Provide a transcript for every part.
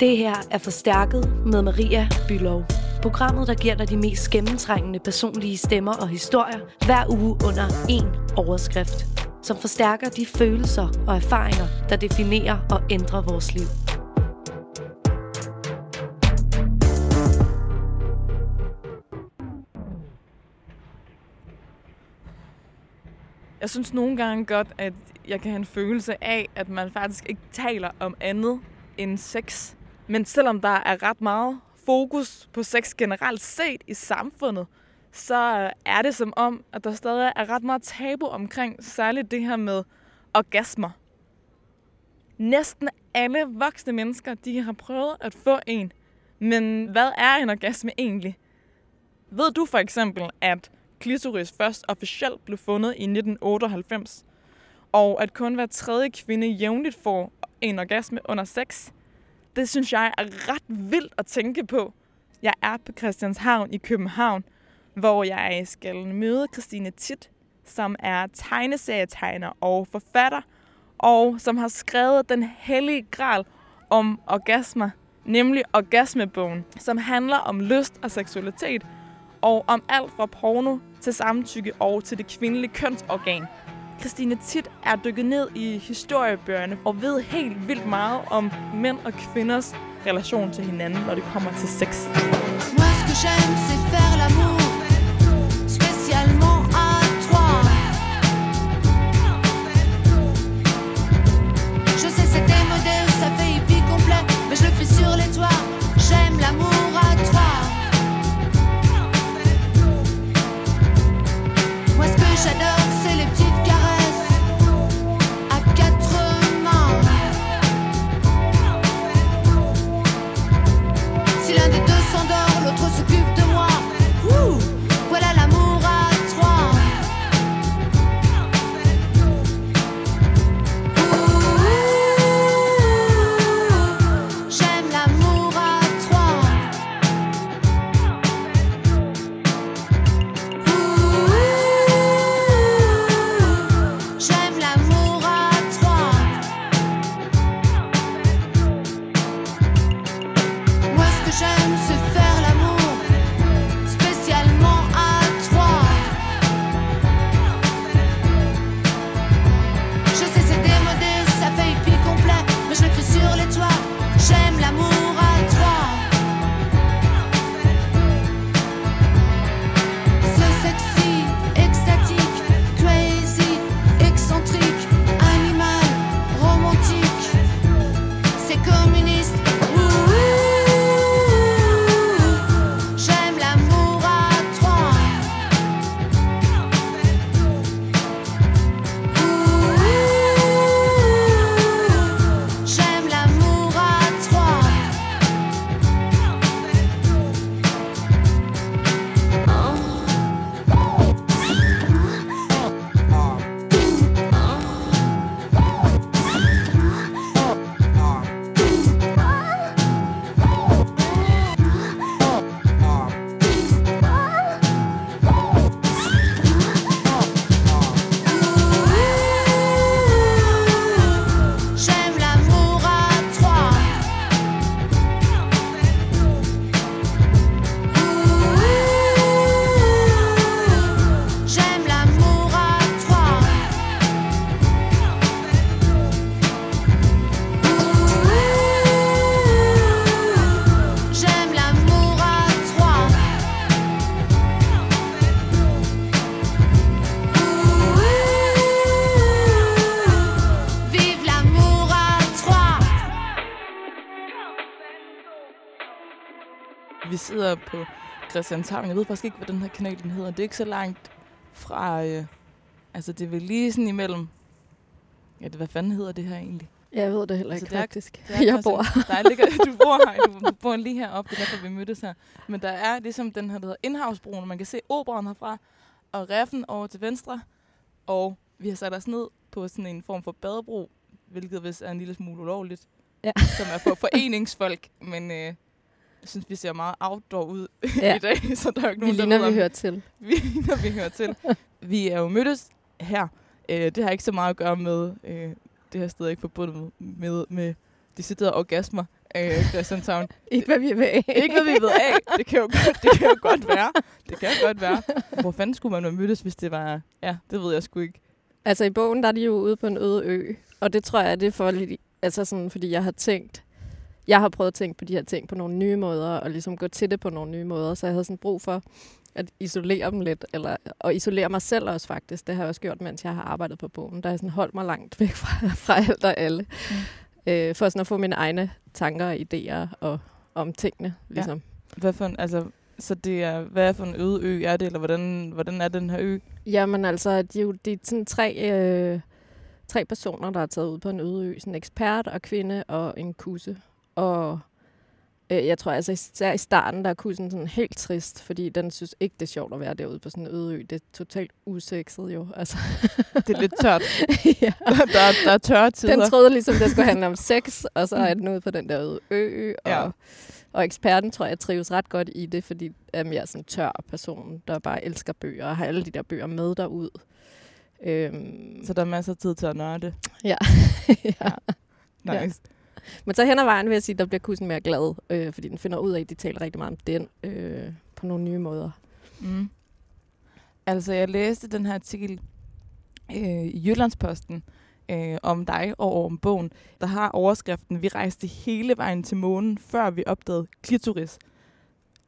Det her er Forstærket med Maria Bylov. Programmet, der giver dig de mest gennemtrængende personlige stemmer og historier hver uge under én overskrift. Som forstærker de følelser og erfaringer, der definerer og ændrer vores liv. Jeg synes nogle gange godt, at jeg kan have en følelse af, at man faktisk ikke taler om andet end sex. Men selvom der er ret meget fokus på sex generelt set i samfundet, så er det som om, at der stadig er ret meget tabu omkring særligt det her med orgasmer. Næsten alle voksne mennesker, de har prøvet at få en. Men hvad er en orgasme egentlig? Ved du for eksempel, at klitoris først officielt blev fundet i 1998, og at kun hver tredje kvinde jævnligt får en orgasme under sex? Det synes jeg er ret vildt at tænke på. Jeg er på Christianshavn i København, hvor jeg skal møde Christine Tit, som er tegneserietegner og forfatter, og som har skrevet den hellige gral om orgasmer, nemlig Orgasmebogen, som handler om lyst og seksualitet, og om alt fra porno til samtykke og til det kvindelige kønsorgan. Christine Tit er dykket ned i historiebøgerne og ved helt vildt meget om mænd og kvinders relation til hinanden, når det kommer til sex. Moi, Christianshavn. Jeg ved faktisk ikke, hvad den her kanal den hedder. Det er ikke så langt fra... Øh, altså, det er vel lige sådan imellem... Ja, det, hvad fanden hedder det her egentlig? Jeg ved det heller Altså, ikke, det er- faktisk. Det er Jeg bor. Der ligger, du bor her, du bor lige heroppe, det er derfor, vi mødtes her. Men der er ligesom den her, der hedder Indhavsbroen, man kan se operan herfra, og reffen over til venstre. Og vi har sat os ned på sådan en form for badebro, hvilket vist er en lille smule ulovligt, Ja. som er for foreningsfolk. Men øh, jeg synes, vi ser meget outdoor ud Ja. i dag, så der er jo ikke Vi nogen, der ligner, ved, vi hører til. vi ligner, vi hører til. Vi er jo mødtes her. Øh, det har ikke så meget at gøre med, øh, det her sted er ikke forbundet med, med, med deciderede orgasmer. øh, Christianshavn. Ikke hvad vi ved. Ikke hvad vi ved af. Det kan jo, godt- det kan jo godt være. Det kan jo godt være. Hvor fanden skulle man have mødtes, hvis det var... Ja, det ved jeg sgu ikke. Altså i bogen, der er de jo ude på en øde ø, og det tror jeg, det er for lidt, altså sådan, fordi jeg har tænkt, jeg har prøvet at tænke på de her ting på nogle nye måder, og ligesom gå til det på nogle nye måder, så jeg havde sådan brug for at isolere dem lidt, eller, og isolere mig selv også faktisk. Det har jeg også gjort, mens jeg har arbejdet på bogen. Der har jeg sådan holdt mig langt væk fra, fra alt og alle, mm. øh, for sådan at få mine egne tanker og idéer og, om tingene. Ligesom. Hvad for en, altså, så det er, hvad er for en øde ø er det, eller hvordan, hvordan er den her ø? Jamen altså, de er jo de er sådan tre, øh, tre personer, der er taget ud på en øde ø. Sådan en ekspert og kvinde og en kusse. Og øh, jeg tror altså især i starten, der er kussen sådan helt trist, fordi den synes ikke, det er sjovt at være derude på sådan en øde ø. Det er totalt usekset jo. Altså, Det er lidt tørt. ja. der, er, der er tørre tider. Den troede ligesom, det skulle handle om sex, og så er den ude på den der øde ø. Og, Ja. og eksperten tror jeg trives ret godt i det, fordi er mere sådan en tør person, der bare elsker bøger og har alle de der bøger med derud. Øhm, Så der er masser af tid til at nørde. ja. ja. Nice. Men så hen ad vejen vil jeg sige, der bliver kussen mere glad, øh, fordi den finder ud af, at de taler rigtig meget om den øh, på nogle nye måder. Mm. Altså, jeg læste den her artikel øh, i Jyllandsposten øh, om dig og om bogen. Der har overskriften, vi rejste hele vejen til månen, før vi opdagede klitoris.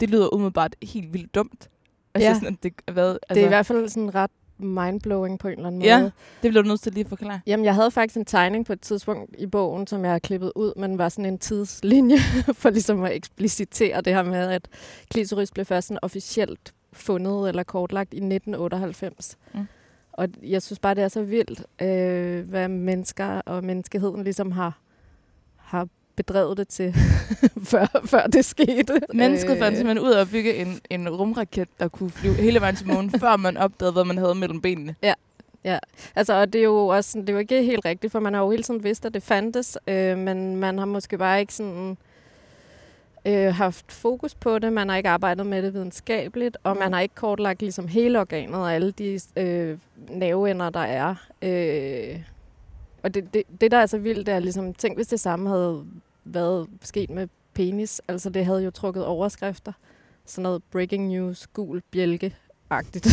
Det lyder umiddelbart helt vildt dumt. Altså, Ja. sådan, at det, hvad, altså, Det er i hvert fald sådan ret mindblowing på en eller anden måde. Ja. det bliver du nødt til lige at forklare. Jamen, jeg havde faktisk en tegning på et tidspunkt i bogen, som jeg har klippet ud, men var sådan en tidslinje for ligesom at eksplicitere det her med, at klitoris blev først sådan officielt fundet eller kortlagt i 1998. Mm. Og jeg synes bare, det er så vildt, øh, hvad mennesker og menneskeheden ligesom har, har bedrevet det til, før, før det skete. Mennesket Øh, fandt simpelthen ud af at bygge en, en rumraket, der kunne flyve hele vejen til månen, før man opdagede, hvad man havde mellem benene. Altså, og det er jo også sådan, det er jo ikke helt rigtigt, for man har jo hele tiden vidst, at det fandtes, øh, men man har måske bare ikke sådan øh, haft fokus på det, man har ikke arbejdet med det videnskabeligt, og man har ikke kortlagt ligesom hele organet og alle de øh, nerveender, der er. Øh, og det, det, det, der er så vildt, det er ligesom, tænk hvis det samme havde været sket med penis, altså det havde jo trukket overskrifter. Sådan noget breaking news, gul bjælke, agtigt.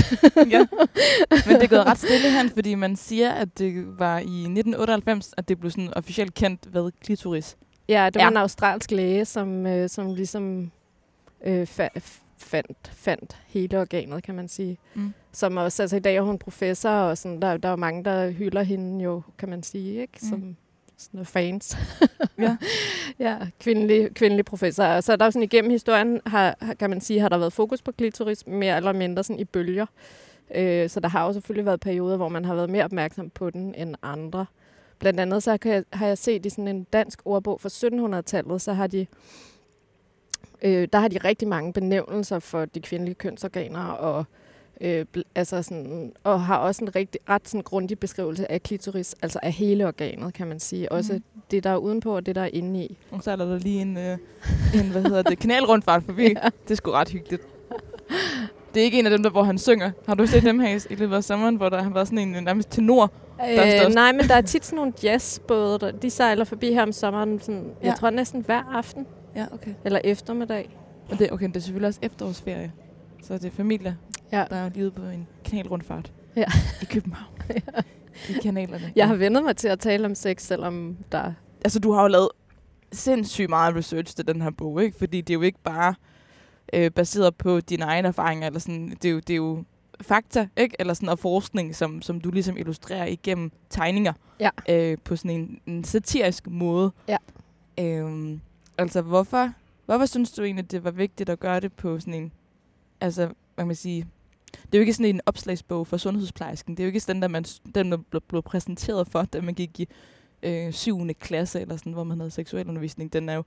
ja. Men det er gået ret stille hen, fordi man siger, at det var i 1998, at det blev sådan officielt kendt, hvad klitoris. Ja, det var Ja. en australsk læge, som, øh, som ligesom øh, fa- fandt, fandt hele organet, kan man sige. Mm. Som også, altså i dag er hun professor, og sådan, der, der er mange, der hylder hende jo, kan man sige, ikke? Som Mm. Sådan noget fans. Ja. ja, kvindelig, kvindelig professor. Og så er der jo sådan igennem historien, har, har- kan man sige, har der været fokus på klitoris mere eller mindre sådan i bølger. Øh, så der har jo selvfølgelig været perioder, hvor man har været mere opmærksom på den end andre. Blandt andet så kan jeg, har jeg set i sådan en dansk ordbog fra 1700-tallet, så har de, øh, der har de rigtig mange benævnelser for de kvindelige kønsorganer, og, øh, bl- altså sådan, og har også en rigtig, ret sådan grundig beskrivelse af klitoris, altså af hele organet, kan man sige. Også Mhm. det, der er udenpå, og det, der er inde i. Og så er der lige en, øh, en hvad hedder det, kanalrundfart forbi. ja. Det er sgu ret hyggeligt. Det er ikke en af dem, der, hvor han synger. Har du set dem her i løbet af sommeren, hvor der har været sådan en øh, nærmest tenor? er størst. Øh, nej, men der er tit sådan nogle jazzbåde, der, de sejler forbi her om sommeren, sådan. Ja. jeg tror næsten hver aften, Ja, okay. eller eftermiddag. Og det, okay, det er selvfølgelig også efterårsferie. Så det er familier, Ja. der er lige ude på en kanalrundfart. Ja. I København. ja. I kanalerne. Jeg har vendet mig til at tale om sex, selvom der... altså, du har jo lavet sindssygt meget research til den her bog, ikke? Fordi det er jo ikke bare øh, baseret på dine egne erfaringer, eller sådan, det er jo, det er jo fakta, ikke? Eller sådan, og forskning, som, som du ligesom illustrerer igennem tegninger. Ja. Øh, på sådan en, en satirisk måde. Ja. Øhm, altså, hvorfor, hvorfor synes du egentlig, det var vigtigt at gøre det på sådan en, altså, hvad kan man sige, det er jo ikke sådan en opslagsbog for sundhedsplejersken. Det er jo ikke sådan, der man, den der blev, blev præsenteret for, da man gik i øh, 7. klasse, eller sådan, hvor man havde seksualundervisning. Den er jo,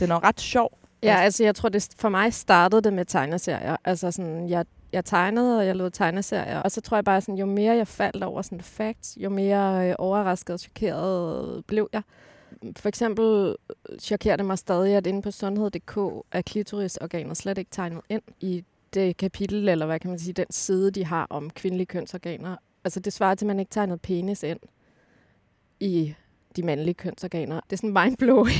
den er jo ret sjov. Ja, altså jeg tror, det for mig startede det med tegneserier. Altså sådan, jeg, jeg tegnede, og jeg lavede tegneserier. Og så tror jeg bare, sådan, jo mere jeg faldt over sådan facts, jo mere øh, overrasket og chokeret blev jeg. For eksempel øh, chokerer det mig stadig, at inde på sundhed.dk er klitorisorganet slet ikke tegnet ind i det kapitel, eller hvad kan man sige, den side, de har om kvindelige kønsorganer. Altså det svarer til, at man ikke tegnede penis ind i de mandlige kønsorganer. Det er sådan mindblowing.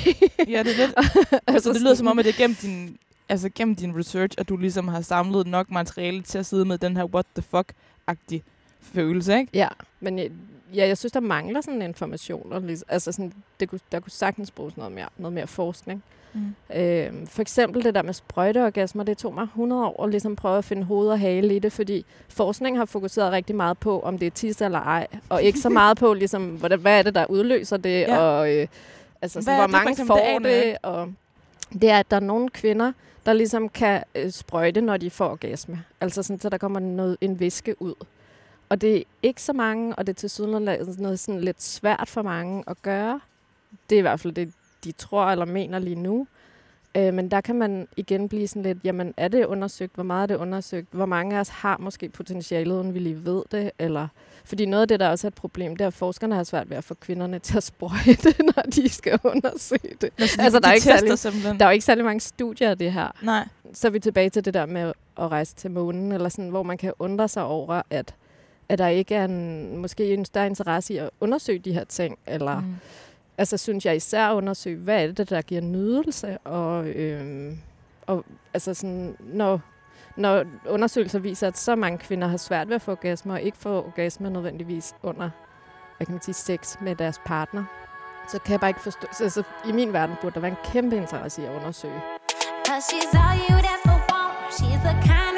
Ja, det er lidt. altså, det lyder som om, at det er gennem din, altså, gennem din research, at du ligesom har samlet nok materiale til at sidde med den her what the fuck-agtige følelse, ikke? Ja, men jeg, ja, jeg synes, der mangler sådan information. Og ligesom, altså sådan, det kunne, der kunne sagtens bruges noget mere, noget mere forskning. Mm. Øh, for eksempel det der med sprøjteorgasmer, det tog mig 100 år at ligesom prøve at finde hoved og hale i det, fordi forskning har fokuseret rigtig meget på, om det er tis eller ej, og ikke så meget på, ligesom, hvad, hvad er det, der udløser det, Ja. og øh, altså, sådan, hvor det mange eksempel, det får jeg det, og det er, at der er nogle kvinder, der ligesom kan øh, sprøjte, når de får orgasme. Altså sådan, så der kommer noget, en væske ud. Og det er ikke så mange, og det er til syden noget sådan lidt svært for mange at gøre. Det er i hvert fald det, de tror eller mener lige nu. Øh, men der kan man igen blive sådan lidt, jamen er det undersøgt? Hvor meget er det undersøgt? Hvor mange af os har måske potentialet, uden vi lige ved det? Eller, fordi noget af det, der også er et problem, det er, at forskerne har svært ved at få kvinderne til at sprøjte, når de skal undersøge det. Altså, Altså, de, der er ikke særlig- simpelthen. Der er jo ikke særlig mange studier af det her. Nej. Så er vi tilbage til det der med at rejse til månen, eller sådan, hvor man kan undre sig over, at, at der ikke er en, måske en større interesse i at undersøge de her ting, eller Mm altså synes jeg især at undersøge, hvad er det, der giver nydelse, og, øhm, og altså sådan, når, når undersøgelser viser, at så mange kvinder har svært ved at få orgasmer, og ikke få orgasmer nødvendigvis under, hvad kan man sige, sex med deres partner, så kan jeg bare ikke forstå, så, altså, i min verden burde der være en kæmpe interesse i at undersøge. She's all you'd ever want. She's the kind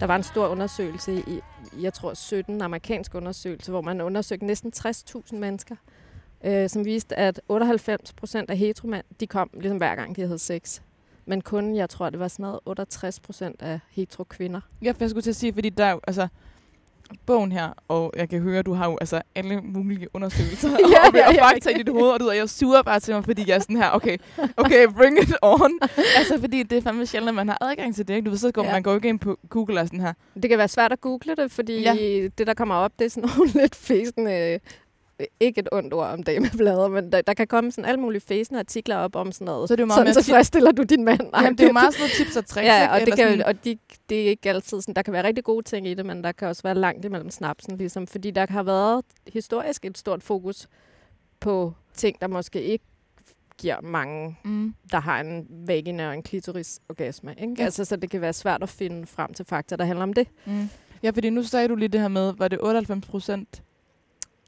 Der var en stor undersøgelse i, jeg tror 17 amerikansk undersøgelse, hvor man undersøgte næsten 60.000 mennesker, øh, som viste, at 98 procent af heteromænd, de kom ligesom hver gang, de havde sex. Men kun, jeg tror, det var sådan noget 68 procent af hetero-kvinder. Ja, for jeg skulle til at sige, fordi der altså, bogen her, og jeg kan høre, at du har jo altså alle mulige undersøgelser Ja, og, ja, og ja. fakta i dit hoved, og du ved, jeg suger bare til mig, fordi jeg er sådan her, okay, okay, bring it on. altså, fordi det er fandme sjældent, at man har adgang til det, ikke? Du ved, så går Ja. man går ikke ind på Google og sådan her. Det kan være svært at google det, fordi Ja. ja. det, der kommer op, det er sådan nogle lidt fæsende, ikke et ondt ord om dameblader, men der, der kan komme sådan alle mulige fæsende artikler op om sådan noget. Så det er jo meget sådan tip- tilfredstiller du din mand. Jamen, det er jo meget sådan noget tips og tricks, Ja, og, det, kan, sådan- og de, det er ikke altid sådan, der kan være rigtig gode ting i det, men der kan også være langt imellem snapsen, ligesom, fordi der har været historisk et stort fokus på ting, der måske ikke giver mange, Mm. der har en vagina og en klitoris orgasme. Ikke? Ja. Altså, så det kan være svært at finde frem til fakta, der handler om det. Mm. Ja, fordi nu sagde du lige det her med, var det 98 procent?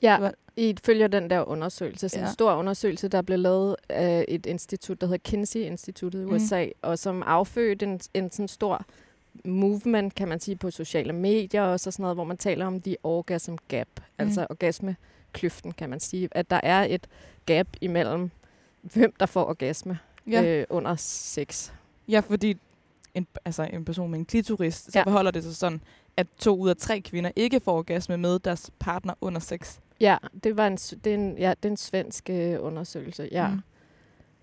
Ja, i følger den der undersøgelse, sådan Ja. en stor undersøgelse, der blev lavet af et institut, der hedder Kinsey-instituttet i Mm. USA, og som affødte en, en sådan stor movement, kan man sige, på sociale medier og sådan noget, hvor man taler om the orgasm gap, mm. altså orgasmekløften, kan man sige, at der er et gap imellem, hvem der får orgasme Ja. øh, under sex. Ja, fordi en, altså en person med en klitoris, så. Ja. forholder det sig sådan, at to ud af tre kvinder ikke får orgasme med deres partner under sex. Ja, det var en, det er en, ja, det er en svensk øh, undersøgelse, ja. Mm.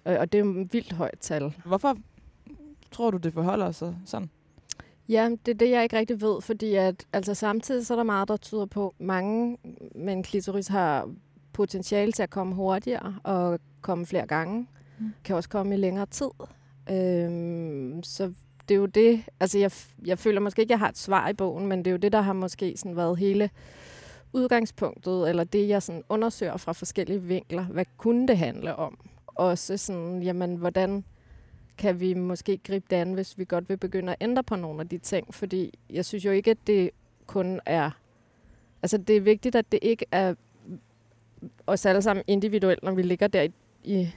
Og, og det er et vildt højt tal. Hvorfor tror du, det forholder sig sådan? Ja, det er det, jeg ikke rigtig ved, fordi at, altså, samtidig så er der meget, der tyder på, at mange med en klitoris har potentiale til at komme hurtigere og komme flere gange. Mm. Kan også komme i længere tid. Øhm, så det er jo det, altså jeg, jeg føler måske ikke, at jeg har et svar i bogen, men det er jo det, der har måske sådan været hele udgangspunktet, eller det, jeg sådan undersøger fra forskellige vinkler. Hvad kunne det handle om? Også sådan, jamen, hvordan kan vi måske gribe det an, hvis vi godt vil begynde at ændre på nogle af de ting? Fordi jeg synes jo ikke, at det kun er... Altså, det er vigtigt, at det ikke er os alle sammen individuelt, når vi ligger der i, i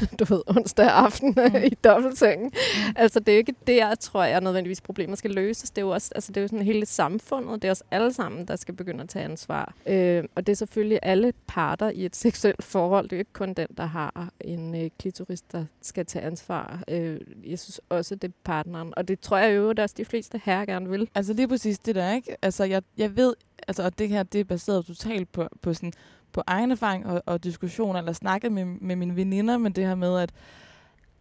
du ved, onsdag aften Mm. i dobbeltsengen. Altså, det er jo ikke der, tror jeg, nødvendigvis problemet skal løses. Det er jo også, altså, det er jo sådan hele samfundet. Det er os alle sammen, der skal begynde at tage ansvar. Øh, og det er selvfølgelig alle parter i et seksuelt forhold. Det er jo ikke kun den, der har en øh, klitoris, der skal tage ansvar. Øh, jeg synes også, det er partneren. Og det tror jeg jo, også de fleste her gerne vil. Altså lige præcis det der, ikke? Altså jeg, jeg ved, altså og det her, det er baseret totalt på, på sådan, på egen erfaring og, og diskussioner, eller snakket med, med mine veninder, men det her med, at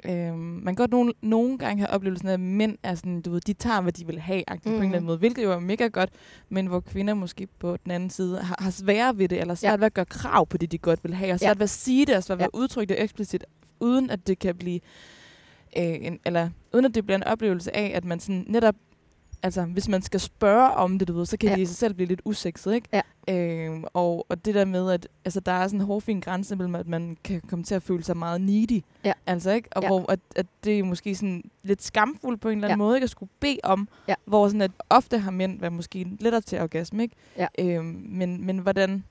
øhm, man kan godt nogle, nogle gange have oplevelsen af, at mænd er sådan, du ved, de tager, hvad de vil have, mm. på en eller anden Mhm. måde, hvilket jo er mega godt, men hvor kvinder måske på den anden side har, har sværere ved det, eller svært ja. ved at gøre krav på det, de godt vil have, og svært Ja. ved at sige det, og svært ved Ja. at udtrykke det eksplicit, uden at det kan blive, øh, en, eller uden at det bliver en oplevelse af, at man sådan netop altså, hvis man skal spørge om det, du ved, så kan ja. Ja. det i sig selv blive lidt usekset, ikke? Ja. Øhm, og, og det der med, at altså, der er sådan en hårfin grænse mellem, at man kan komme til at føle sig meget needy. Ja. Altså, ikke? Og Ja. hvor at, at det er måske sådan lidt skamfuldt på en eller anden Ja. måde, ikke? At skulle bede om, Ja. hvor sådan, at ofte har mænd været måske lettere til orgasme, ikke? Ja. Øhm, men, men hvordan...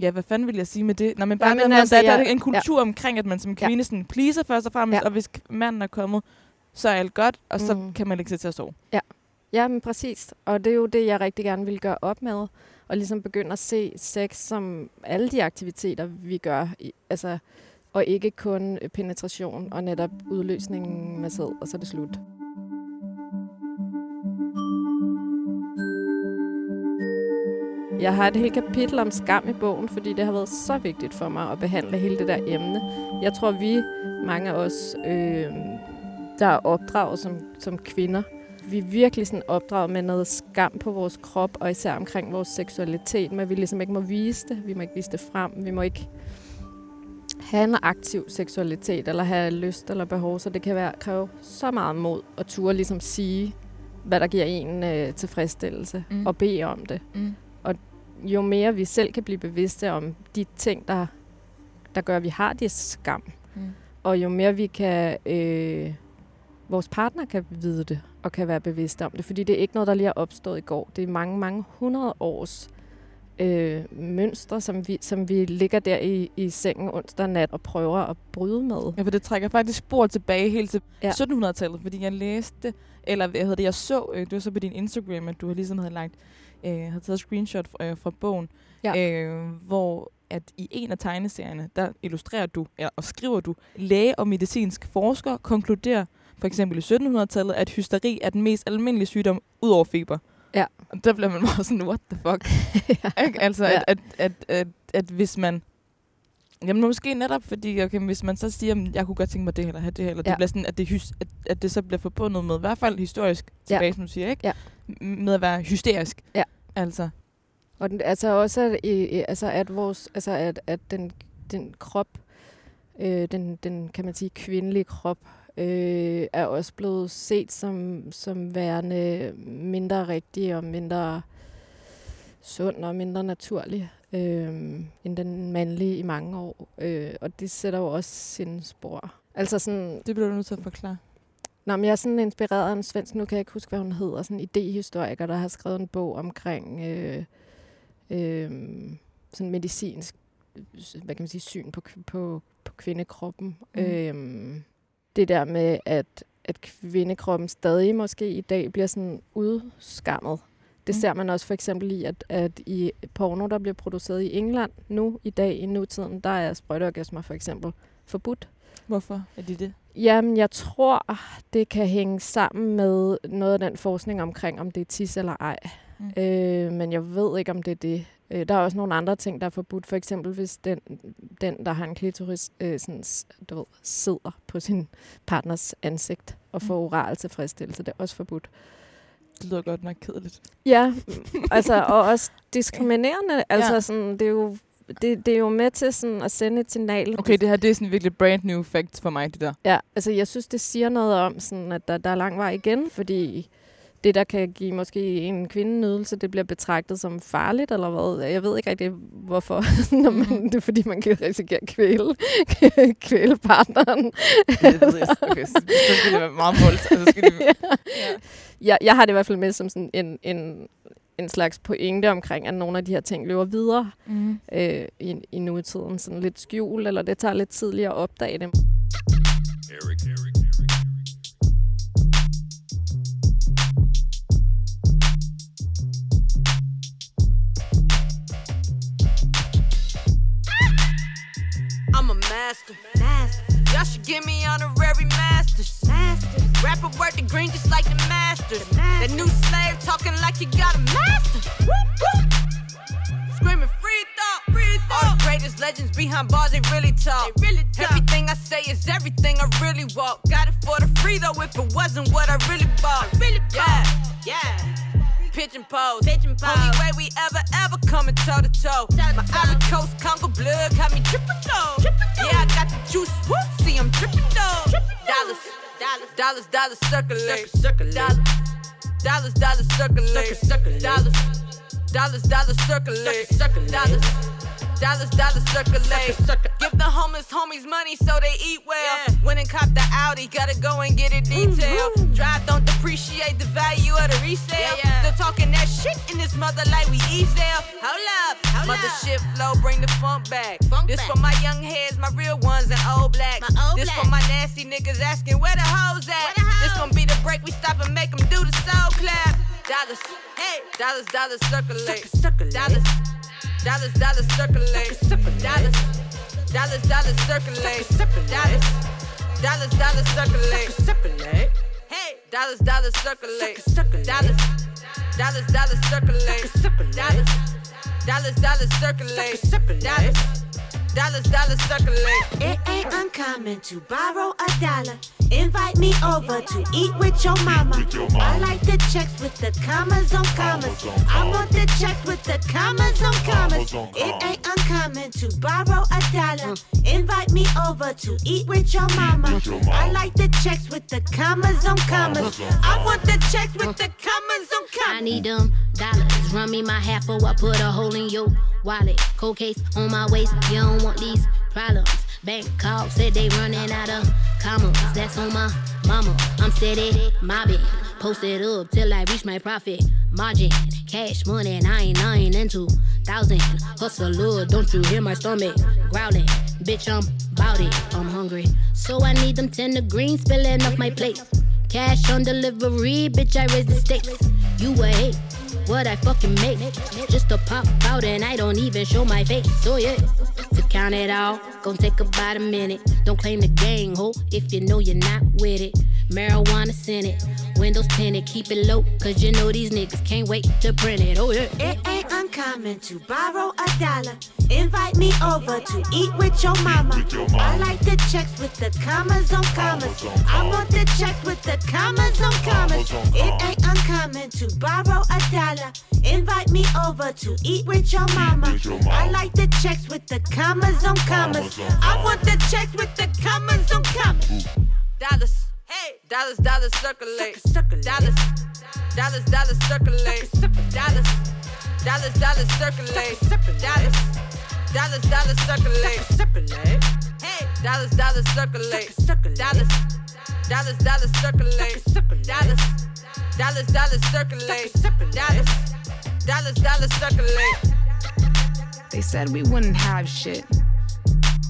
Ja, hvad fanden vil jeg sige med det? Nå, men bare Ja, ja, men med, altså, der, der jeg- er en kultur ja. omkring, at man som Ja. kvinde sådan pleaser først og fremmest, Ja. og hvis manden er kommet, så er alt godt, og så Mhm. kan man lægge sig til at sove. Ja, Ja, men præcis. Og det er jo det, jeg rigtig gerne vil gøre op med. Og ligesom begynde at se sex som alle de aktiviteter, vi gør. I, altså, og ikke kun øh, penetration og netop udløsningen med sæd, og så er det slut. Jeg har et helt kapitel om skam i bogen, fordi det har været så vigtigt for mig at behandle hele det der emne. Jeg tror, vi, mange af os, øh, der er opdraget som, som kvinder, vi er virkelig sådan opdraget med noget skam på vores krop, og især omkring vores seksualitet, men vi ligesom ikke må vise det. Vi må ikke vise det frem. Vi må ikke have en aktiv seksualitet, eller have lyst eller behov, så det kan være, kræve så meget mod at turde ligesom sige, hvad der giver en øh, tilfredsstillelse, Mm. og bede om det. Mm. Jo mere vi selv kan blive bevidste om de ting, der, der gør, at vi har det skam, Mm. og jo mere vi kan, øh, vores partner kan vide det, og kan være bevidste om det. Fordi det er ikke noget, der lige er opstået i går. Det er mange, mange hundrede års øh, mønstre, som vi, som vi ligger der i, i sengen onsdag nat og prøver at bryde med. Ja, for det trækker faktisk spor tilbage helt til ja. Ja. 1700-tallet, fordi jeg læste, eller hvad hedder det, jeg så, øh, det var så på din Instagram, at du har ligesom havde lagt, øh, havde taget screenshot fra, øh, fra bogen, Ja. øh, hvor at i en af tegneserierne, der illustrerer du, eller, og skriver du, læge og medicinsk forsker konkluderer, for eksempel i 1700-tallet, at hysteri er den mest almindelige sygdom ud over feber. Ja. Og der bliver man bare sådan, what the fuck? ja. Ikke? Altså, Ja. at, at, at, at, at hvis man... Jamen måske netop, fordi okay, hvis man så siger, at jeg kunne godt tænke mig det, eller have det, eller ja. Ja. det bliver sådan, at det, hys, at, at det så bliver forbundet med, i hvert fald historisk Ja. tilbage, som du siger, ikke? Ja. Med at være hysterisk. Ja. Altså, Og den, altså også, at, øh, altså at, vores, altså at, at den, den krop, øh, den, den, kan man sige, kvindelige krop, øh, er også blevet set som, som værende mindre rigtig og mindre sund og mindre naturlig øh, end den mandlige i mange år. Øh, og det sætter jo også sine spor. Altså sådan, det bliver du nødt til at forklare. Nå, men jeg er sådan inspireret af en svensk, nu kan jeg ikke huske, hvad hun hedder, sådan en idehistoriker, der har skrevet en bog omkring øh, øh, sådan medicinsk, hvad kan man sige, syn på, på, på kvindekroppen. Mm. Øh, det der med, at, at kvindekroppen stadig måske i dag bliver sådan udskammet. Det Mm. ser man også for eksempel i, at, at i porno, der bliver produceret i England nu, i dag, i nutiden, der er sprøjteorgasmer for eksempel forbudt. Hvorfor er de det? Jamen, jeg tror, det kan hænge sammen med noget af den forskning omkring, om det er tis eller ej. Mm. Mm. Øh, men jeg ved ikke, om det er det. Øh, der er også nogle andre ting, der er forbudt. For eksempel, hvis den, den der har en klitoris, øh, sådan, du ved, sidder på sin partners ansigt. at få oral tilfredsstillelse. Det er også forbudt. Det lyder godt nok kedeligt. Ja, altså, og også diskriminerende. Altså, Ja. sådan, det, er jo, det, det er jo med til sådan, at sende et signal. Okay, det her det er sådan virkelig brand new fact for mig, det der. Ja, altså jeg synes, det siger noget om, sådan, at der, der er lang vej igen, fordi det, der kan give måske en kvinde nydelse, det bliver betragtet som farligt, eller hvad? Jeg ved ikke rigtig, hvorfor. Når man, det er, fordi man kan risikere at kvæle, kvæle partneren. Det ved jeg. Okay, så, så skal det være meget voldsomt. Altså, så skal det, ja. Jeg, jeg har det i hvert fald med som sådan en, en, en slags pointe omkring, at nogle af de her ting løber videre mm. øh, i, i nutiden. Sådan lidt skjult, eller det tager lidt tidligere at opdage dem. Eric, Eric, I'm master. Y'all should give me honorary masters. Rapper work the green just like the masters. That new slave talking like you got a master. Screaming free thought, free thought. All the greatest legends behind bars, they really talk. really talk. Everything I say is everything I really walk. Got it for the free though, if it wasn't what I really bought. really bought. Yeah, yeah. Pigeon pose. Pigeon pose. Only way we ever, ever coming toe to toe. My Ivory Coast Congo blood got me tripping though. Yeah, I got the juice. Woo. See, I'm tripping though. Dollars, dollars, dollars, dollars, circulate. Circulate. Dollars, dollars, circulate. Circulate. Dollars, dollars, dollars, circulate. Circulate. Dollars. Dollars, dollars circulate. Give the homeless homies money so they eat well. When and cop the Audi, gotta go and get it detailed. Drive don't depreciate the value of the resale. yeah Still talking that shit in this mother like we easel. Hold up, mother shit flow, bring the funk back. this for my young heads, my real ones and old blacks. this for my nasty niggas asking where the hoes at. This gonna be the break we stop and make them do the soul clap. Dollars, hey, dollars, dollars circulate. Dollars. Dollars, dollars circulate. Dollars, dollars, dollars circulate. Dollars, dollars, dollars circulate. Hey, dollars, dollars circulate. Dollars, dollars, dollars circulate. Dollars, dollars, dollars circulate. Dollars, dollars, dollars circulate. It ain't uncommon to borrow a dollar. Invite me over to eat with your mama. I like the checks with the commas on commas. I want the checks with the commas on commas. It ain't uncommon to borrow a dollar. Invite me over to eat with your mama. I like the checks with the commas on commas. I want the checks with the commas on commas. I commas. need them dollars. Run me my half or I put a hole in your wallet. Cold case on my waist. You don't want these problems. Bank call said they running out of commas. That's on my mama. I'm steady mobbing. Posted up till I reach my profit margin. Cash money, nine nine into thousand. Hustler, don't you hear my stomach growling? Bitch, I'm bout it. I'm hungry, so I need them tender greens spilling off my plate. Cash on delivery, bitch, I raise the stakes. You a hate, what I fucking make. Just to pop out and I don't even show my face. So yeah, to count it all, gon' take about a minute. Don't claim the gang, ho, if you know you're not with it. Marijuana Senate, windows tinted, keep it low, cause you know these niggas can't wait to print it. Oh yeah. It ain't uncommon to borrow a dollar. Invite me over to eat with your mama. I like the checks with the commas on commas. I want the checks with the commas on commas. It ain't uncommon to borrow a dollar. Invite me over to eat with your mama. I like the checks with the commas on commas. I want the checks with the commas on commas. Dollars, hey, dollars, dollars circulate. Dollars, dollars, dollars circulate. Dollars, dollars, dollars circulate. Dollars, dollars, dollars circulate. Hey, dollars, dollars circulate. Dollars, dollars, dollars circulate. Dollars, dollars, dollars circulate. Dollars, dollars, dollars circulate. They said we wouldn't have shit.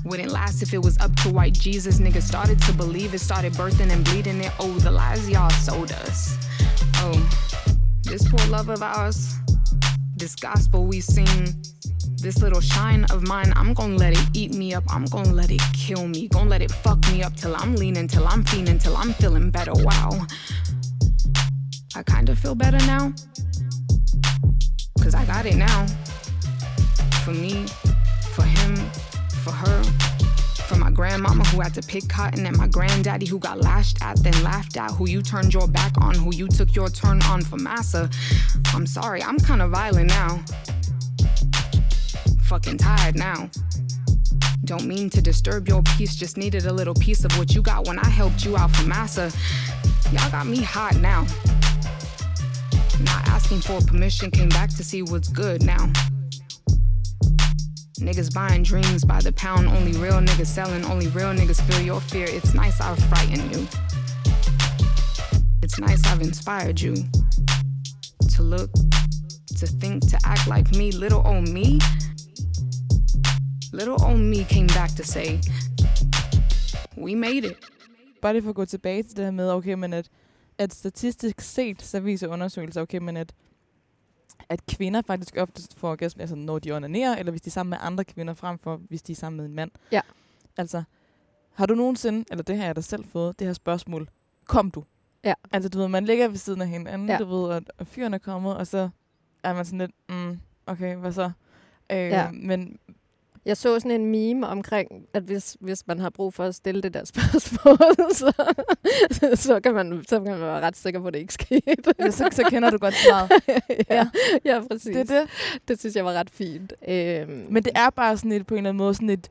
Wouldn't last if it was up to white Jesus. Niggas started to believe it, started birthing and bleeding it. Oh, the lies y'all sold us. Oh, this poor love of ours, this gospel we sing, this little shine of mine, I'm gonna let it eat me up. I'm gonna let it kill me. Gonna let it fuck me up till I'm leaning, till I'm fiending, till I'm feeling better. Wow. I kinda feel better now. Cause I got it now for me, for him, for her, for my grandmama who had to pick cotton, and my granddaddy who got lashed at, then laughed at, who you turned your back on, who you took your turn on for massa. I'm sorry, I'm kind of violent now. Fucking tired now. Don't mean to disturb your peace, just needed a little piece of what you got when I helped you out for massa. Y'all got me hot now. Not asking for permission, came back to see what's good now. Niggas buying dreams by the pound, only real niggas selling, only real niggas feel your fear. It's nice I've frightened you. It's nice I've inspired you to look, to think, to act like me, little old me. Little old me came back to say, We made it. Bare lige for at gå tilbage til det her med, okay, men at, at statistisk set, så viser undersøgelser, okay, men at, at kvinder faktisk oftest får orgasme, altså når de onanerer, eller hvis de er sammen med andre kvinder, frem for hvis de er sammen med en mand. Ja. Altså, har du nogensinde, eller det har jeg da selv fået, det her spørgsmål, kom du? Ja. Altså, du ved, man ligger ved siden af hinanden, Ja. du ved, at, at fyren er kommet, og så er man sådan lidt, mm, okay, hvad så? Øh, Ja. Men Jeg så sådan en meme omkring, at hvis, hvis man har brug for at stille det der spørgsmål, så, så, kan, man, så kan man være ret sikker på, at det ikke skete. Ja, så- så kender du godt svaret. ja, ja, præcis. Det det. Det synes jeg var ret fint. Øhm, Men det er bare sådan et, på en eller anden måde, sådan et,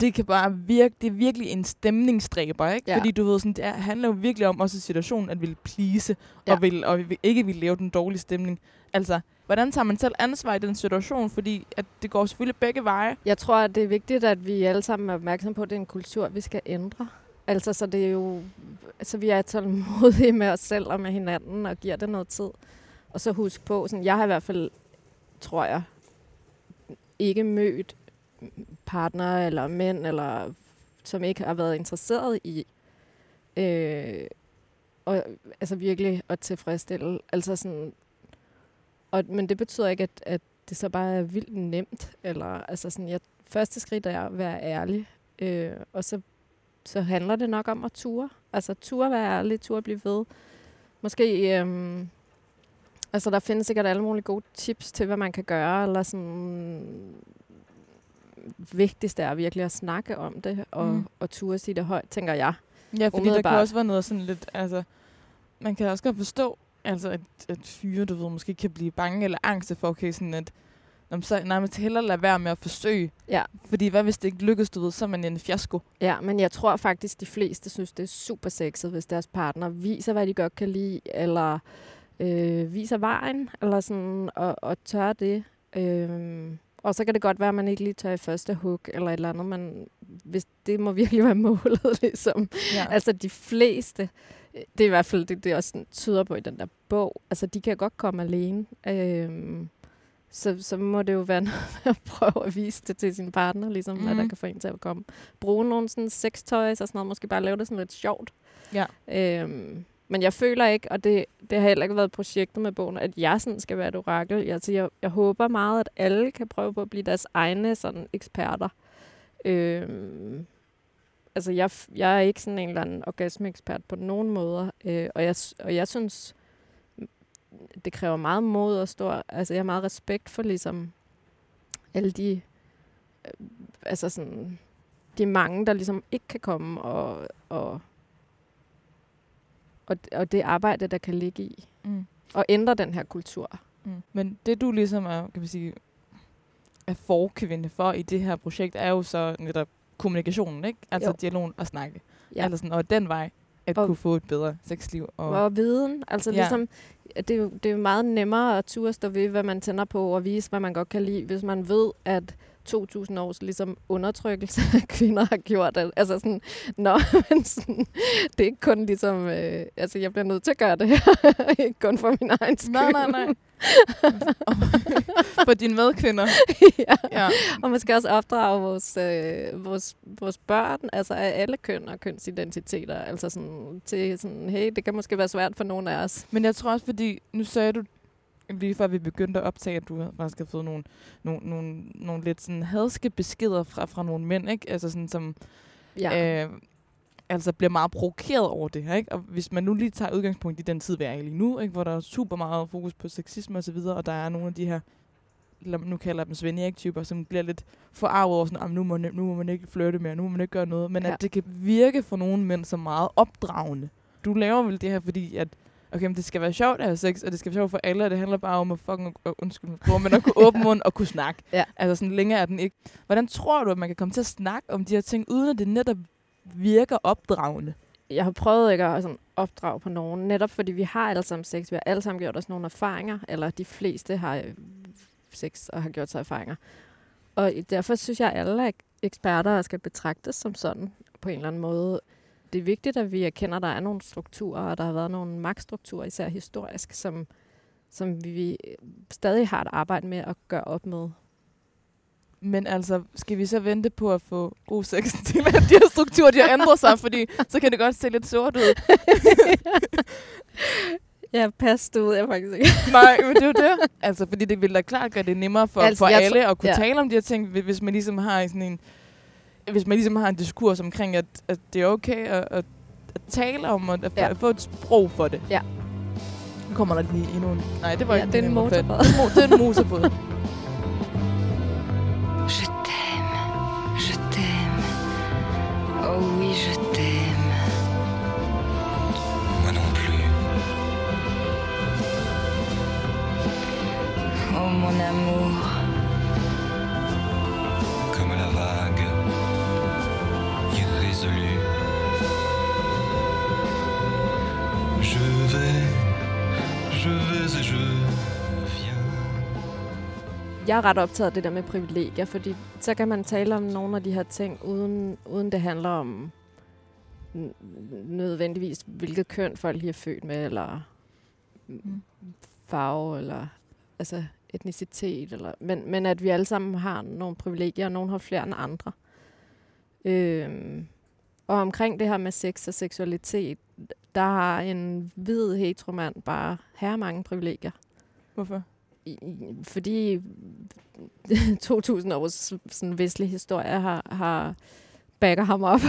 det kan bare virke, det er virkelig en stemningsdræber, ikke? Ja. Fordi du ved, sådan, det er, handler jo virkelig om også situationen, at ville please, Ja. og, vil, og vil, ikke vil lave den dårlige stemning. Altså, hvordan tager man selv ansvar i den situation? Fordi at det går selvfølgelig begge veje. Jeg tror, at det er vigtigt, at vi alle sammen er opmærksomme på, at det er en kultur, vi skal ændre. Altså, så det er jo... Altså, vi er tålmodige med os selv og med hinanden, og giver det noget tid. Og så husk på, sådan, jeg har i hvert fald, tror jeg, ikke mødt partnere eller mænd, eller som ikke har været interesseret i øh, og, altså virkelig at tilfredsstille. Altså sådan, og, men det betyder ikke, at, at det så bare er vildt nemt. Eller, altså sådan, jeg, første skridt er at være ærlig. Øh, og så, så handler det nok om at ture. Altså ture være ærlig, ture blive ved. Måske, øhm, altså der findes sikkert alle mulige gode tips til, hvad man kan gøre. Eller sådan, vigtigst er virkelig at snakke om det, og, Mm. og ture sige det højt, tænker jeg. Ja, fordi der kan Umiddelbart. også være noget sådan lidt, altså, man kan også godt forstå, altså, at, at fyre, du ved, måske kan blive bange eller angst for, okay, sådan at, Nå, så nærmest hellere lade være med at forsøge. Ja. Fordi hvad hvis det ikke lykkes, du ved, så er man en fiasko. Ja, men jeg tror faktisk, de fleste synes, det er super sexet, hvis deres partner viser, hvad de godt kan lide, eller øh, viser vejen, eller sådan, og, og tør det. Øhm, og så kan det godt være, at man ikke lige tør i første hug, eller et eller andet, men hvis det må virkelig være målet, ligesom. Ja. Altså de fleste, øh, det er i hvert fald det, det også sådan, tyder på i den der bog, altså de kan godt komme alene. Øhm, så, så må det jo være noget at prøve at vise det til sin partner, ligesom, mm. hvad der Mhm. kan få en til at komme. Bruge nogle sådan sextoys og sådan noget, måske bare lave det sådan lidt sjovt. Ja. Øhm, men jeg føler ikke, og det, det har heller ikke været projektet med bogen, at jeg sådan skal være et orakel. Jeg, altså, jeg, jeg håber meget, at alle kan prøve på at blive deres egne sådan, eksperter. Øhm, altså, jeg, jeg er ikke sådan en eller anden orgasmeekspert på nogen måder, øh, og, jeg, og jeg synes, det kræver meget mod og stor... Altså, jeg har meget respekt for ligesom alle de... Øh, altså sådan... De mange, der ligesom ikke kan komme og... og og, og det arbejde, der kan ligge i. Mm. Og ændre den her kultur. Mm. Men det du ligesom er, kan vi sige, er forkvinde for i det her projekt, er jo så netop kommunikationen, ikke? Altså Jo. dialogen og snakke. Ja. Altså sådan, og den vej at Og- kunne få et bedre sexliv. Og, Og, viden. Altså Ja. ligesom, det er, jo, det er jo meget nemmere at turde stå ved, hvad man tænder på, og vise, hvad man godt kan lide, hvis man ved, at 2.000 års ligesom, undertrykkelse af kvinder har gjort det. Altså sådan, nå, men sådan, det er ikke kun ligesom, øh, altså jeg bliver nødt til at gøre det her, ikke kun for min egen skyld. Nej, nej, nej. for dine medkvinder. ja. Ja. Og man skal også opdrage vores, øh, vores, vores børn, altså af alle køn og kønsidentiteter. Altså sådan, til sådan, hey, det kan måske være svært for nogle af os. Men jeg tror også, fordi nu sagde du lige før vi begyndte at optage, at du faktisk har fået nogle, nogle, nogle, nogle lidt sådan hadske beskeder fra, fra nogle mænd, ikke? Altså sådan, som Ja. øh, altså bliver meget provokeret over det her, ikke? Og hvis man nu lige tager udgangspunkt i den tid, vi er i lige nu, ikke? Hvor der er super meget fokus på sexisme og så videre, og der er nogle af de her nu kalder jeg dem Svend Erik-typer, som bliver lidt forarvet over sådan, "Jamen, nu må, man- nu må man ikke flytte mere, nu må man ikke gøre noget. Men Ja. at det kan virke for nogle mænd som meget opdragende. Du laver vel det her, fordi at okay, men det skal være sjovt at have sex, og det skal være sjovt for alle, og det handler bare om at fucking, uh, undskyld, mig, men at kunne åbne mund og kunne snakke. Ja. Altså sådan længere er den ikke. Hvordan tror du, at man kan komme til at snakke om de her ting, uden at det netop virker opdragende? jeg har prøvet ikke at sådan opdrage på nogen, netop fordi vi har alle sammen sex. Vi har alle sammen gjort os nogle erfaringer, eller de fleste har øh, sex og har gjort sig erfaringer. Og derfor synes jeg, at alle er eksperter skal betragtes som sådan på en eller anden måde. Det er vigtigt, at vi erkender, at der er nogle strukturer, og der har været nogle magtstrukturer, især historisk, som, som vi stadig har et arbejde med at gøre op med. Men altså, skal vi så vente på at få god sex til, at de her strukturer de har ændret sig? Fordi så kan det godt se lidt sort ud. Ja, pas, det ved jeg faktisk ikke. Nej, men det er jo det. Altså, fordi det vil da klart gøre det nemmere for, Altså, for alle at kunne ja. tale om de her ting, hvi- hvis man ligesom har sådan en hvis man ligesom har en diskurs omkring, at, at det er okay at, at, at tale om, og at, Ja. at få et sprog for det. Ja. Nu kommer der lige endnu en... Nej, det var Ja, ikke det er en motorbåd. Det er en motorbåd. Je t'aime, je t'aime. Oh oui, je t'aime. Moi non plus. Oh mon amour. Jeg er ret optaget af det der med privilegier, fordi så kan man tale om nogle af de her ting, uden, uden det handler om nødvendigvis, hvilket køn folk lige er født med, eller mm. farve, eller altså etnicitet. Eller, men, men at vi alle sammen har nogle privilegier, og nogle har flere end andre. Øhm, og omkring det her med sex og seksualitet, der har en hvid heteromand bare her mange privilegier. Hvorfor? Fordi 2000 års sådan vestlig historie har, har backer ham op.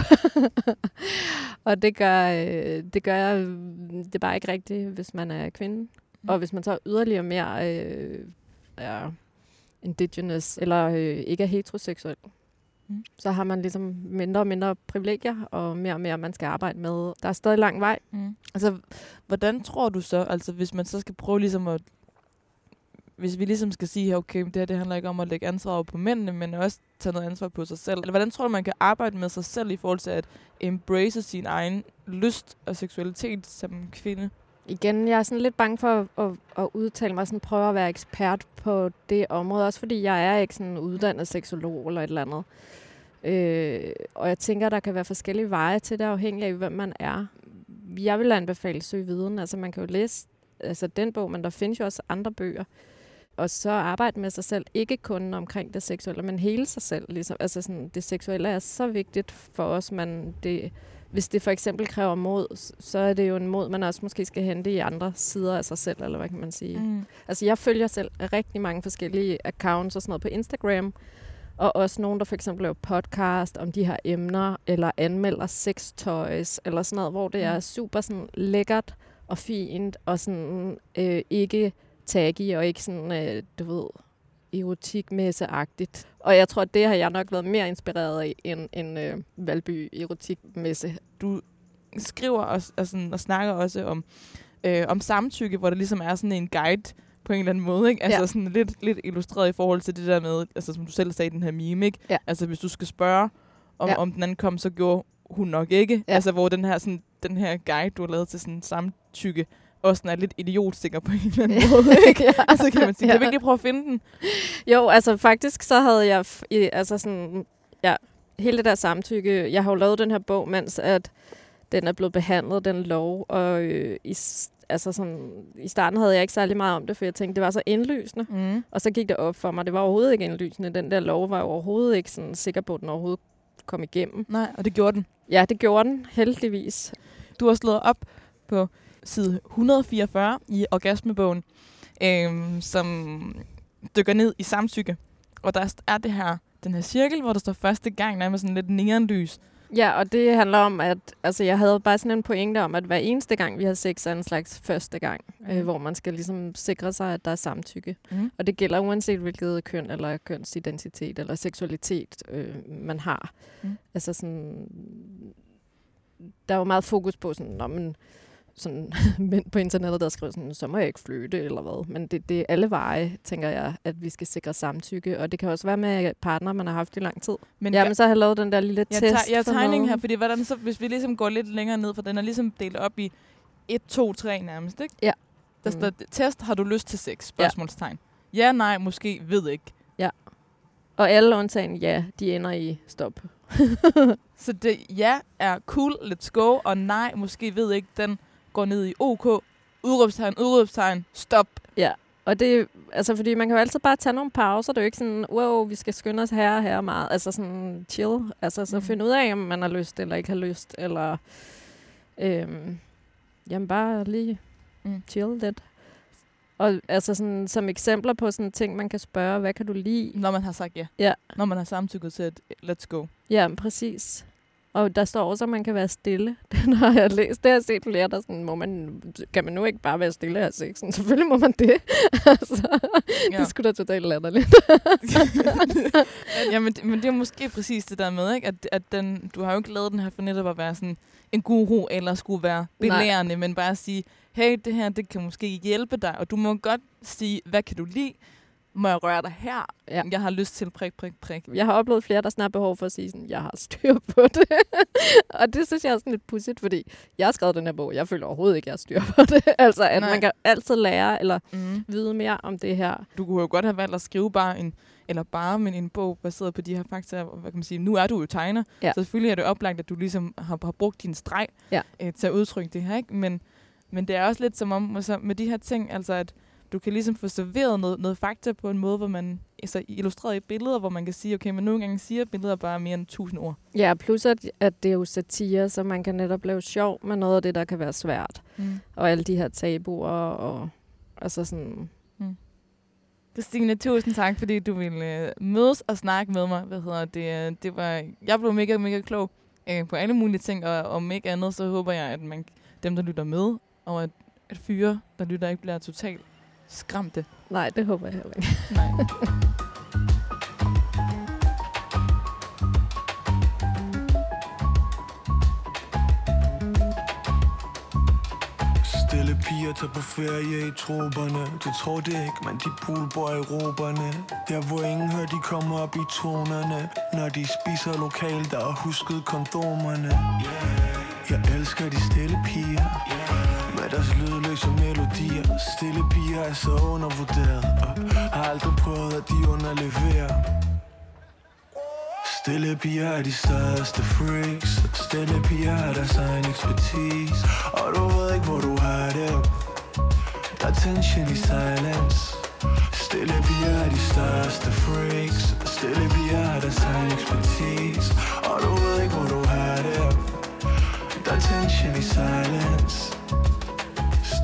og det gør, øh, det gør det er bare ikke rigtigt, hvis man er kvinde. Mm. Og hvis man så er yderligere mere øh, er indigenous, eller øh, ikke er heteroseksuel, Mm. så har man ligesom mindre og mindre privilegier, og mere og mere, man skal arbejde med. Der er stadig lang vej. Mm. Altså, hvordan tror du så, altså hvis man så skal prøve ligesom at, hvis vi ligesom skal sige, okay, det her det handler ikke om at lægge ansvar over på mændene, men også tage noget ansvar på sig selv. Eller hvordan tror du, man kan arbejde med sig selv i forhold til at embrace sin egen lyst og seksualitet som kvinde? Igen, jeg er sådan lidt bange for at, at, at udtale mig, sådan prøve at være ekspert på det område, også fordi jeg er ikke sådan uddannet seksolog eller et eller andet. Øh, og jeg tænker, der kan være forskellige veje til det, afhængig af, hvem man er. Jeg vil anbefale søge viden. Altså, man kan jo læse altså, den bog, men der findes jo også andre bøger. Og så arbejde med sig selv, ikke kun omkring det seksuelle, men hele sig selv. Ligesom. Altså, sådan, det seksuelle er så vigtigt for os, man det, hvis det for eksempel kræver mod, så er det jo en mod, man også måske skal hente i andre sider af sig selv, eller hvad kan man sige. Mm. Altså, jeg følger selv rigtig mange forskellige accounts og sådan noget på Instagram, og også nogen, der for eksempel laver podcast om de her emner, eller anmelder sextoys, eller sådan noget, hvor det er super sådan lækkert og fint, og sådan øh, ikke taggy, og ikke sådan, øh, du ved, erotikmesse-agtigt. Og jeg tror, at det har jeg nok været mere inspireret af, end, end øh, Valby erotikmesse. Du skriver og, og, sådan, og snakker også om, øh, om samtykke, hvor der ligesom er sådan en guide på en eller anden måde, ikke? Altså Ja. sådan lidt, lidt illustreret i forhold til det der med, altså som du selv sagde, den her meme, ikke? Ja. Altså hvis du skal spørge, om, Ja. om den anden kom, så gjorde hun nok ikke. Ja. Altså hvor den her, sådan, den her guide, du har lavet til sådan samtykke, også er lidt idiotsikker på en eller anden måde, ikke? ja. Altså kan man sige, Ja. kan vi ikke lige prøve at finde den? Jo, altså faktisk så havde jeg, altså sådan, ja, hele det der samtykke, jeg har jo lavet den her bog, mens at den er blevet behandlet, den lov, og øh, i, altså sådan, i starten havde jeg ikke særlig meget om det, for jeg tænkte, det var så indlysende, Mm. og så gik det op for mig, det var overhovedet ikke indlysende, den der lov var jeg overhovedet ikke sådan sikker på, at den overhovedet kom igennem. Nej, og det gjorde den. Ja, det gjorde den, heldigvis. Du har slået op på side 144 i Orgasmebogen, øhm, som dykker ned i samtykke. Og der er det her, den her cirkel, hvor der står første gang nærmest sådan lidt neonlys. Ja, og det handler om, at altså, jeg havde bare sådan en pointe om, at hver eneste gang, vi har sex, er en slags første gang, mm. øh, hvor man skal ligesom sikre sig, at der er samtykke. Mm. Og det gælder uanset hvilket køn eller kønsidentitet eller seksualitet, øh, man har. Mm. Altså sådan, der er jo meget fokus på sådan, når man sådan, mænd på internettet, der skriver sådan, så må jeg ikke flytte eller hvad. Men det, det er alle veje, tænker jeg, at vi skal sikre samtykke. Og det kan også være med partner, man har haft i lang tid. Men Men Jamen, så har jeg lavet den der lille Jeg test. tager, jeg for tegningen her, fordi hvordan så, hvis vi ligesom går lidt længere ned, for den er ligesom delt op i 1, 2, 3 nærmest, ikke? Ja. Der Mm. står, test, har du lyst til sex? Spørgsmålstegn. Ja. ja, nej, måske, ved ikke. Og alle undtagen ja, de ender i stop. Så det ja er cool, let's go, og nej, måske ved ikke, den går ned i OK, udråbstegn, udråbstegn, stop. Ja, og det altså fordi man kan jo altid bare tage nogle pauser. Det er jo ikke sådan, wow, vi skal skynde os her og her meget. Altså sådan chill. Altså så Mm. finde ud af, om man har lyst eller ikke har lyst. Eller øhm, jamen bare lige mm. chill lidt. Og altså sådan, som eksempler på sådan ting, man kan spørge, hvad kan du lide? Når man har sagt ja. Ja. Når man har samtykket til et let's go. Ja, præcis. Og der står også, at man kan være stille. Den har jeg læst. Det har jeg set flere, der sådan, må man, kan man nu ikke bare være stille af sexen? Selvfølgelig må man det. altså, Ja. Det skulle da totalt latterligt. ja, men, det- men det er måske præcis det der med, ikke? At, at den, du har jo ikke lavet den her for netop at være sådan en guru, eller skulle være belærende, men bare sige, hey, det her, det kan måske hjælpe dig, og du må godt sige, hvad kan du lide? Må jeg røre dig her? Ja. Jeg har lyst til prik, prik, prik. Jeg har oplevet flere, der snart behov for at sige, sådan, jeg har styr på det. og det synes jeg er sådan lidt pudsigt, fordi jeg har skrevet den her bog. Jeg føler overhovedet ikke, at jeg har styr på det. altså, at Nej. Nej. man kan altid lære eller Mm. vide mere om det her. Du kunne jo godt have valgt at skrive bare en, eller bare men en bog baseret på de her fakta. Hvad kan man sige? Nu er du jo tegner, Ja. så selvfølgelig er det oplagt, at du ligesom har, har brugt din streg Ja. øh, til at udtrykke det her. Ikke? Men, men det er også lidt som om altså, med de her ting, altså at du kan ligesom få serveret noget, noget fakta på en måde, hvor man altså illustreret i billeder, hvor man kan sige, okay, men nogle gange siger billeder bare mere end tusind ord. Ja, plus at, at det er jo satire, så man kan netop lave sjov med noget af det, der kan være svært. Mm. Og alle de her tabuer og altså sådan... Christine, tusind tak, fordi du ville øh, mødes og snakke med mig. Hvad hedder det? øh, det var, jeg blev mega, mega klog øh, på alle mulige ting, og om ikke andet, så håber jeg, at man, dem, der lytter med, og at, at fyre, der lytter, ikke bliver totalt skræmte. Nej, det håber jeg heller ikke. Nej. Stille piger tager på ferie i troberne Du tror det ikke, men de poolboy i roberne Der hvor ingen hører, de kommer op i tonerne Når de spiser lokal, der har husket kondomerne Jeg elsker de stille piger Med deres lydløse melodier. Stille piger er så undervurderet Og har aldrig prøvet, at de underleverer. Stille piger er de største freaks. Stille piger har deres egen ekspertise. Og du ved ikke, hvor du har det. Der er tension i silence. Stille piger er de største freaks. Stille piger har deres egen ekspertise. Og du ved ikke, hvor du har det. Der er tension i silence.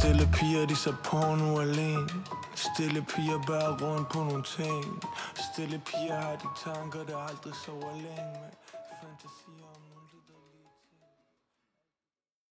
Stille piger, de på porno alene. Stille piger bærer rundt på nogle ting. Stille piger har de tanker, der aldrig sover længe med